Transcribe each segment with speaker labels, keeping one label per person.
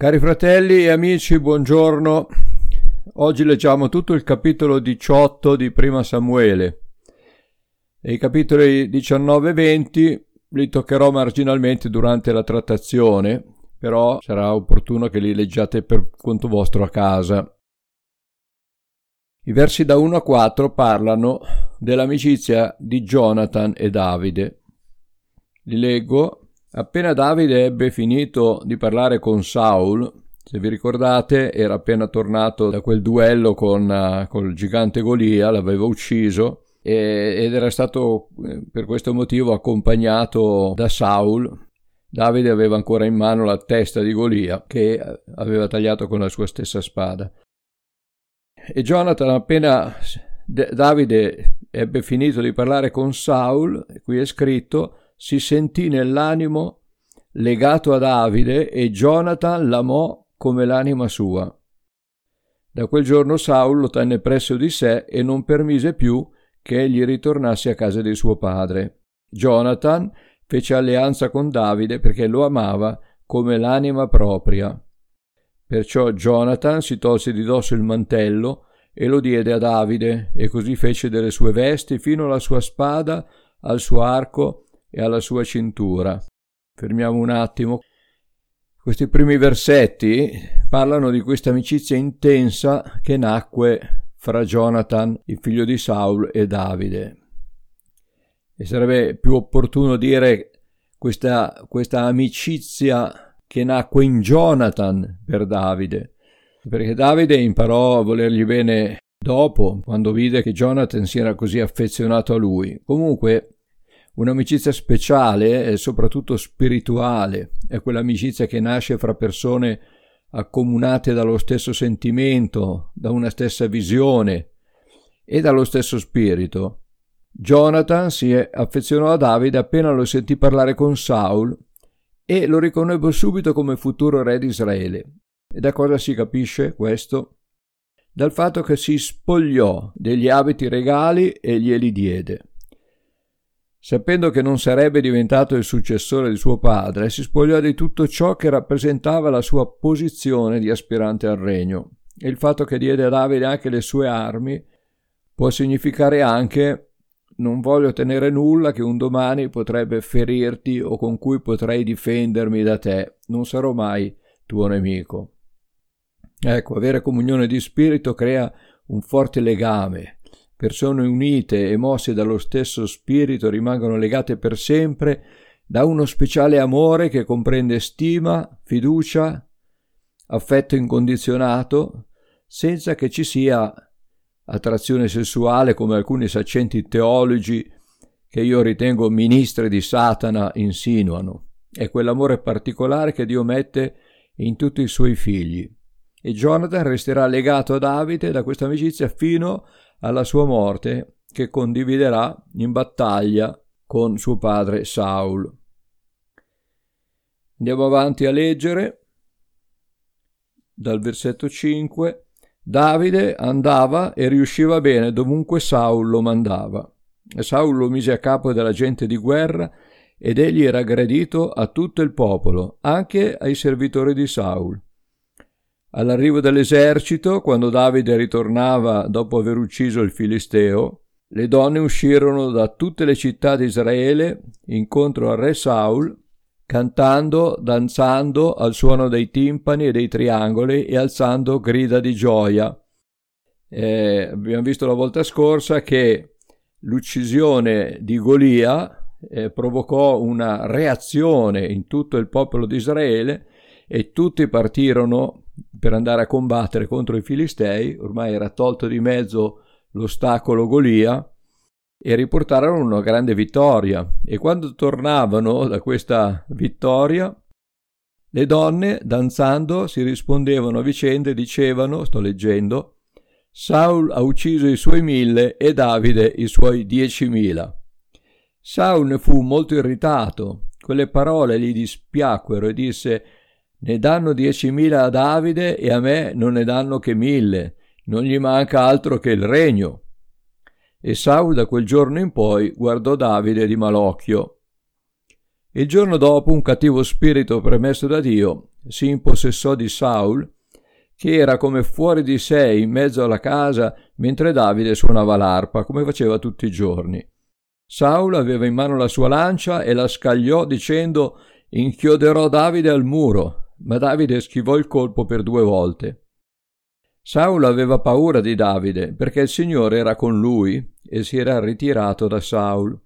Speaker 1: Cari fratelli e amici, buongiorno. Oggi leggiamo tutto il capitolo 18 di Prima Samuele e i capitoli 19 e 20 li toccherò marginalmente durante la trattazione, però sarà opportuno che li leggiate per conto vostro a casa. I versi da 1 a 4 parlano dell'amicizia di Jonathan e Davide. Li leggo Appena Davide ebbe finito di parlare con Saul, se vi ricordate, era appena tornato da quel duello con, uh, col gigante Golia, l'aveva ucciso e, ed era stato eh, per questo motivo accompagnato da Saul. Davide aveva ancora in mano la testa di Golia che eh, aveva tagliato con la sua stessa spada. E Jonathan, appena Davide ebbe finito di parlare con Saul, qui è scritto, si sentì nell'animo legato a Davide e Jonathan l'amò come l'anima sua. Da quel giorno Saul lo tenne presso di sé e non permise più che egli ritornasse a casa di suo padre. Jonathan fece alleanza con Davide perché lo amava come l'anima propria. Perciò Jonathan si tolse di dosso il mantello e lo diede a Davide, e così fece delle sue vesti fino alla sua spada, al suo arco e alla sua cintura. Fermiamo un attimo. Questi primi versetti parlano di questa amicizia intensa che nacque fra Jonathan, il figlio di Saul, e Davide. E sarebbe più opportuno dire questa, questa amicizia che nacque in Jonathan per Davide, perché Davide imparò a volergli bene dopo, quando vide che Jonathan si era così affezionato a lui. Comunque, Un'amicizia speciale e soprattutto spirituale è quell'amicizia che nasce fra persone accomunate dallo stesso sentimento, da una stessa visione e dallo stesso spirito. Jonathan si affezionò a Davide appena lo sentì parlare con Saul e lo riconobbe subito come futuro re di Israele. E da cosa si capisce questo? Dal fatto che si spogliò degli abiti regali e glieli diede. Sapendo che non sarebbe diventato il successore di suo padre, si spogliò di tutto ciò che rappresentava la sua posizione di aspirante al regno. E il fatto che diede a Davide anche le sue armi può significare anche non voglio tenere nulla che un domani potrebbe ferirti o con cui potrei difendermi da te, non sarò mai tuo nemico. Ecco, avere comunione di spirito crea un forte legame, persone unite e mosse dallo stesso spirito rimangono legate per sempre da uno speciale amore che comprende stima, fiducia, affetto incondizionato, senza che ci sia attrazione sessuale come alcuni saccenti teologi che io ritengo ministri di Satana insinuano. È quell'amore particolare che Dio mette in tutti i suoi figli. E Jonathan resterà legato a Davide da questa amicizia fino alla sua morte che condividerà in battaglia con suo padre Saul. Andiamo avanti a leggere dal versetto 5. Davide andava e riusciva bene dovunque Saul lo mandava. E Saul lo mise a capo della gente di guerra ed egli era gradito a tutto il popolo, anche ai servitori di Saul. All'arrivo dell'esercito, quando Davide ritornava dopo aver ucciso il Filisteo, le donne uscirono da tutte le città di Israele incontro al re Saul, cantando, danzando al suono dei timpani e dei triangoli e alzando grida di gioia. Eh, abbiamo visto la volta scorsa che l'uccisione di Golia eh, provocò una reazione in tutto il popolo di Israele e tutti partirono per andare a combattere contro i Filistei, ormai era tolto di mezzo l'ostacolo Golia, e riportarono una grande vittoria. E quando tornavano da questa vittoria, le donne, danzando, si rispondevano a vicenda e dicevano, sto leggendo, Saul ha ucciso i suoi mille e Davide i suoi diecimila. Saul ne fu molto irritato. Quelle parole gli dispiacquero e disse ne danno diecimila a Davide e a me non ne danno che mille, non gli manca altro che il regno. E Saul da quel giorno in poi guardò Davide di malocchio. Il giorno dopo un cattivo spirito premesso da Dio si impossessò di Saul, che era come fuori di sé in mezzo alla casa mentre Davide suonava l'arpa, come faceva tutti i giorni. Saul aveva in mano la sua lancia e la scagliò dicendo inchioderò Davide al muro, ma Davide schivò il colpo per due volte. Saul aveva paura di Davide perché il Signore era con lui e si era ritirato da Saul.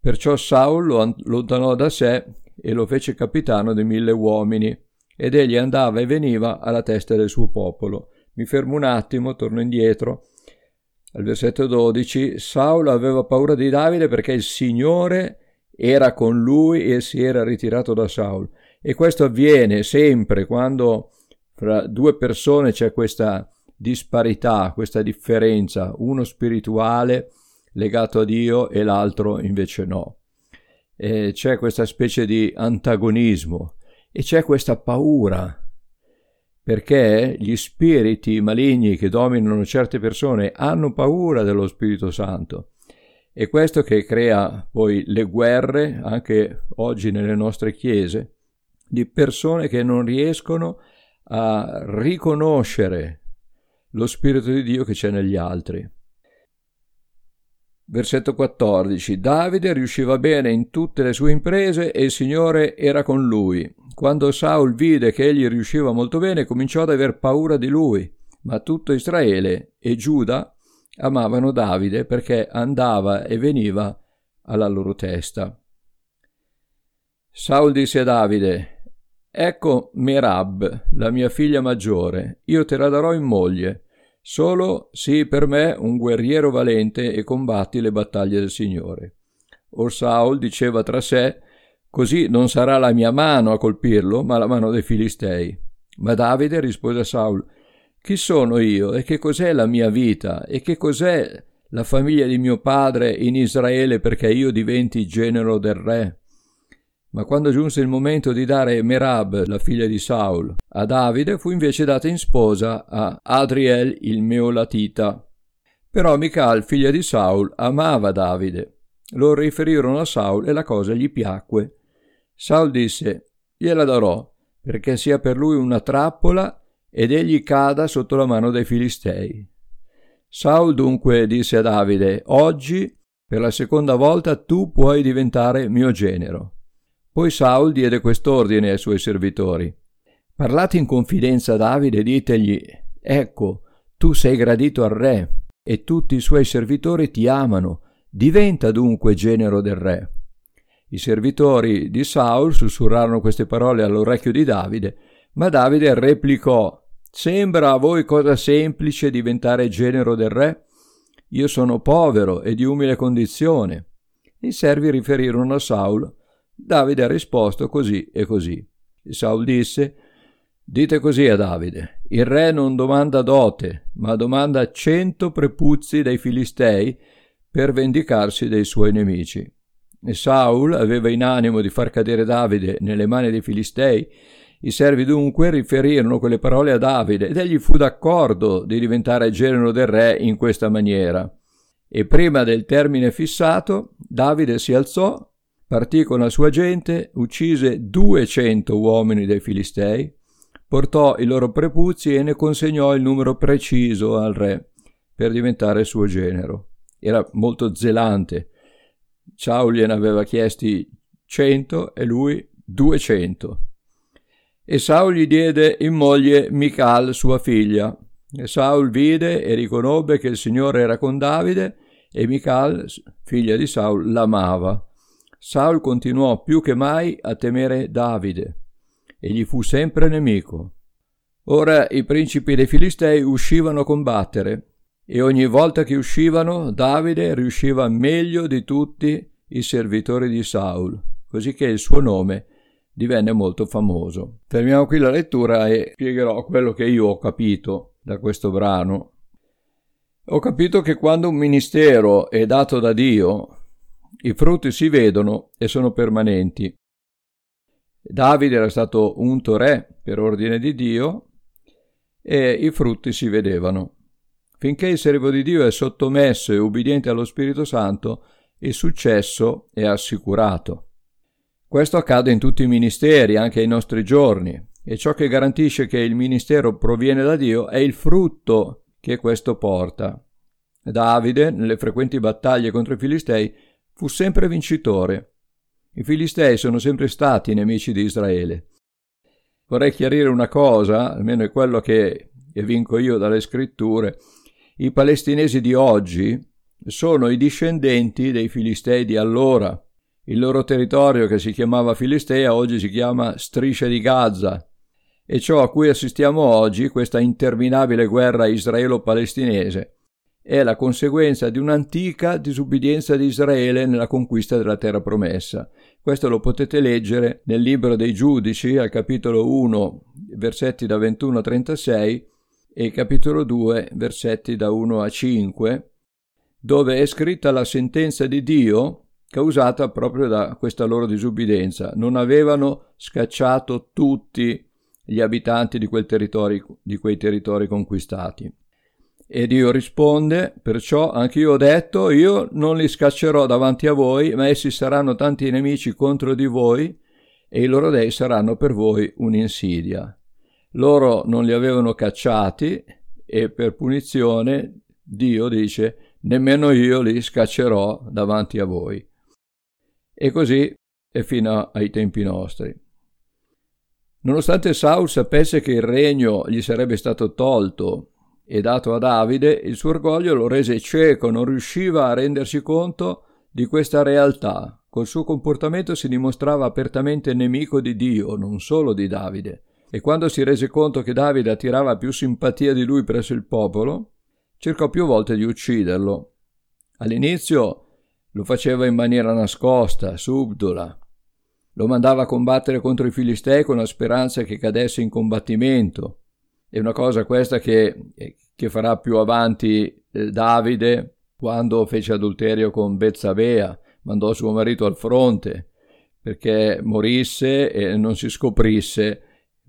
Speaker 1: Perciò Saul lo allontanò da sé e lo fece capitano di mille uomini, ed egli andava e veniva alla testa del suo popolo. Mi fermo un attimo, torno indietro. Al versetto 12, Saul aveva paura di Davide perché il Signore era con lui e si era ritirato da Saul. E questo avviene sempre quando fra due persone c'è questa disparità, questa differenza, uno spirituale legato a Dio e l'altro invece no. E c'è questa specie di antagonismo e c'è questa paura perché gli spiriti maligni che dominano certe persone hanno paura dello Spirito Santo. E questo che crea poi le guerre, anche oggi nelle nostre chiese, di persone che non riescono a riconoscere lo Spirito di Dio che c'è negli altri. Versetto 14. Davide riusciva bene in tutte le sue imprese e il Signore era con lui. Quando Saul vide che egli riusciva molto bene, cominciò ad aver paura di lui, ma tutto Israele e Giuda amavano Davide perché andava e veniva alla loro testa. Saul disse a Davide, Ecco Merab, la mia figlia maggiore, io te la darò in moglie Solo sii per me un guerriero valente e combatti le battaglie del Signore. Or Saul diceva tra sé, così non sarà la mia mano a colpirlo, ma la mano dei Filistei. Ma Davide rispose a Saul, chi sono io e che cos'è la mia vita e che cos'è la famiglia di mio padre in Israele perché io diventi genero del re? Ma quando giunse il momento di dare Merab, la figlia di Saul, a Davide, fu invece data in sposa a Adriel il Meolatita. Però Michal, figlia di Saul, amava Davide. Lo riferirono a Saul e la cosa gli piacque. Saul disse, gliela darò, perché sia per lui una trappola ed egli cada sotto la mano dei Filistei. Saul dunque disse a Davide, oggi, per la seconda volta, tu puoi diventare mio genero. Poi Saul diede quest'ordine ai suoi servitori. Parlate in confidenza a Davide e ditegli, ecco, tu sei gradito al re e tutti i suoi servitori ti amano, diventa dunque genero del re. I servitori di Saul sussurrarono queste parole all'orecchio di Davide, ma Davide replicò, Sembra a voi cosa semplice diventare genero del re? Io sono povero e di umile condizione. I servi riferirono a Saul Davide ha risposto così e così. Saul disse, Dite così a Davide, il re non domanda dote, ma domanda cento prepuzzi dai Filistei per vendicarsi dei suoi nemici. E Saul aveva in animo di far cadere Davide nelle mani dei Filistei. I servi dunque riferirono quelle parole a Davide ed egli fu d'accordo di diventare genero del re in questa maniera. E prima del termine fissato, Davide si alzò partì con la sua gente, uccise duecento uomini dei Filistei, portò i loro prepuzzi e ne consegnò il numero preciso al re per diventare suo genero. Era molto zelante. Saul gliene aveva chiesti cento e lui duecento. E Saul gli diede in moglie Michal, sua figlia. E Saul vide e riconobbe che il Signore era con Davide e Michal, figlia di Saul, l'amava. Saul continuò più che mai a temere Davide e gli fu sempre nemico. Ora i principi dei Filistei uscivano a combattere e ogni volta che uscivano Davide riusciva meglio di tutti i servitori di Saul, così che il suo nome divenne molto famoso. Fermiamo qui la lettura e spiegherò quello che io ho capito da questo brano. Ho capito che quando un ministero è dato da Dio, i frutti si vedono e sono permanenti. Davide era stato unto re per ordine di Dio e i frutti si vedevano. Finché il servo di Dio è sottomesso e ubbidiente allo Spirito Santo, il successo è assicurato. Questo accade in tutti i ministeri, anche ai nostri giorni. e ciò che garantisce che il ministero proviene da Dio è il frutto che questo porta. Davide, nelle frequenti battaglie contro i Filistei, fu sempre vincitore. I Filistei sono sempre stati nemici di Israele. Vorrei chiarire una cosa, almeno è quello che vinco io dalle scritture. I palestinesi di oggi sono i discendenti dei Filistei di allora. Il loro territorio, che si chiamava Filistea, oggi si chiama Striscia di Gaza. E ciò a cui assistiamo oggi, questa interminabile guerra israelo-palestinese, è la conseguenza di un'antica disubbidienza di Israele nella conquista della terra promessa. Questo lo potete leggere nel libro dei giudici al capitolo 1 versetti da 21 a 36 e capitolo 2 versetti da 1 a 5 dove è scritta la sentenza di Dio causata proprio da questa loro disubbidienza. Non avevano scacciato tutti gli abitanti di, quel di quei territori conquistati. E Dio risponde, perciò anch'io ho detto, io non li scaccerò davanti a voi, ma essi saranno tanti nemici contro di voi, e i loro dei saranno per voi un'insidia. Loro non li avevano cacciati, e per punizione Dio dice, nemmeno io li scaccerò davanti a voi. E così è fino ai tempi nostri. Nonostante Saul sapesse che il regno gli sarebbe stato tolto e dato a Davide, il suo orgoglio lo rese cieco, non riusciva a rendersi conto di questa realtà. Col suo comportamento si dimostrava apertamente nemico di Dio, non solo di Davide. E quando si rese conto che Davide attirava più simpatia di lui presso il popolo, cercò più volte di ucciderlo. All'inizio lo faceva in maniera nascosta, subdola. Lo mandava a combattere contro i Filistei con la speranza che cadesse in combattimento. È una cosa questa che, che farà più avanti eh, Davide quando fece adulterio con Bezzabea, mandò suo marito al fronte perché morisse e non si scoprisse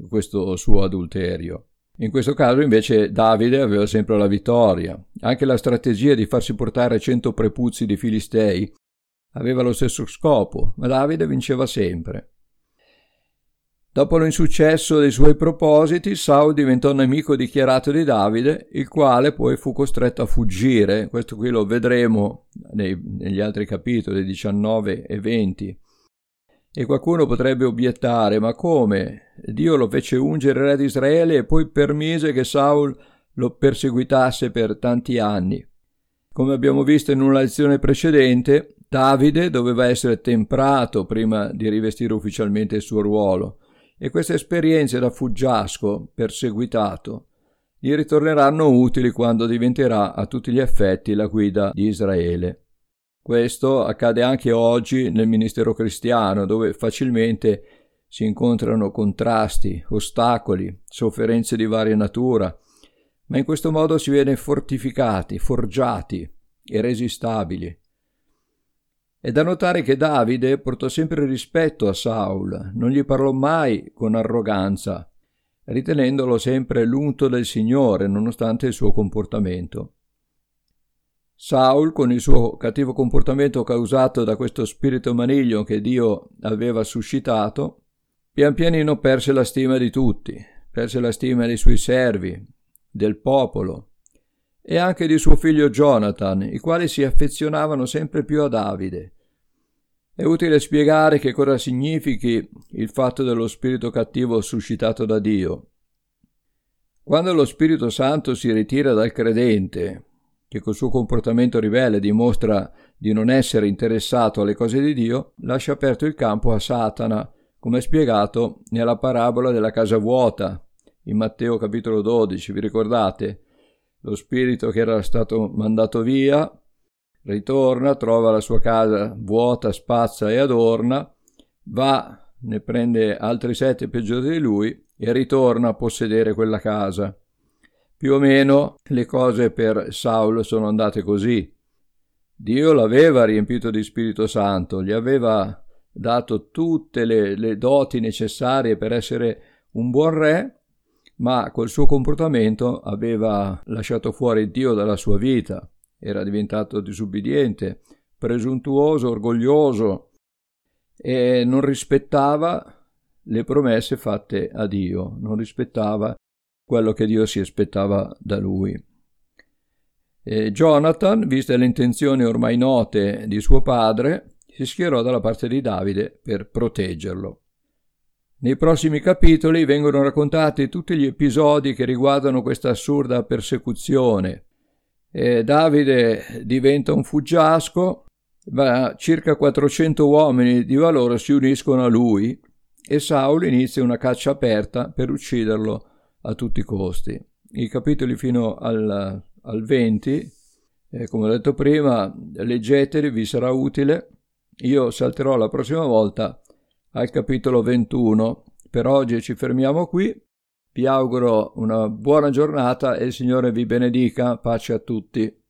Speaker 1: questo suo adulterio. In questo caso invece Davide aveva sempre la vittoria. Anche la strategia di farsi portare cento prepuzzi di Filistei aveva lo stesso scopo, ma Davide vinceva sempre. Dopo l'insuccesso dei suoi propositi, Saul diventò nemico dichiarato di Davide, il quale poi fu costretto a fuggire. Questo qui lo vedremo nei, negli altri capitoli 19 e 20. E qualcuno potrebbe obiettare, ma come? Dio lo fece ungere re di Israele e poi permise che Saul lo perseguitasse per tanti anni. Come abbiamo visto in una lezione precedente, Davide doveva essere temprato prima di rivestire ufficialmente il suo ruolo e queste esperienze da fuggiasco, perseguitato, gli ritorneranno utili quando diventerà a tutti gli effetti la guida di Israele. Questo accade anche oggi nel ministero cristiano, dove facilmente si incontrano contrasti, ostacoli, sofferenze di varia natura, ma in questo modo si viene fortificati, forgiati e resi stabili. È da notare che Davide portò sempre rispetto a Saul, non gli parlò mai con arroganza, ritenendolo sempre l'unto del Signore nonostante il suo comportamento. Saul, con il suo cattivo comportamento causato da questo spirito maniglio che Dio aveva suscitato, pian pianino perse la stima di tutti, perse la stima dei suoi servi, del popolo e anche di suo figlio Jonathan, i quali si affezionavano sempre più a Davide. È utile spiegare che cosa significhi il fatto dello spirito cattivo suscitato da Dio. Quando lo Spirito Santo si ritira dal credente, che col suo comportamento ribelle dimostra di non essere interessato alle cose di Dio, lascia aperto il campo a Satana, come spiegato nella parabola della casa vuota, in Matteo capitolo 12, vi ricordate? Lo spirito che era stato mandato via ritorna, trova la sua casa vuota, spazza e adorna, va, ne prende altri sette peggiori di lui e ritorna a possedere quella casa. Più o meno le cose per Saulo sono andate così. Dio l'aveva riempito di Spirito Santo, gli aveva dato tutte le, le doti necessarie per essere un buon re, ma col suo comportamento aveva lasciato fuori Dio dalla sua vita, era diventato disubbidiente, presuntuoso, orgoglioso e non rispettava le promesse fatte a Dio, non rispettava quello che Dio si aspettava da lui. E Jonathan, viste le intenzioni ormai note di suo padre, si schierò dalla parte di Davide per proteggerlo. Nei prossimi capitoli vengono raccontati tutti gli episodi che riguardano questa assurda persecuzione. E Davide diventa un fuggiasco, ma circa 400 uomini di valore si uniscono a lui e Saul inizia una caccia aperta per ucciderlo a tutti i costi. I capitoli fino al, al 20, eh, come ho detto prima, leggeteli, vi sarà utile. Io salterò la prossima volta al capitolo 21. Per oggi ci fermiamo qui. Vi auguro una buona giornata e il Signore vi benedica. Pace a tutti.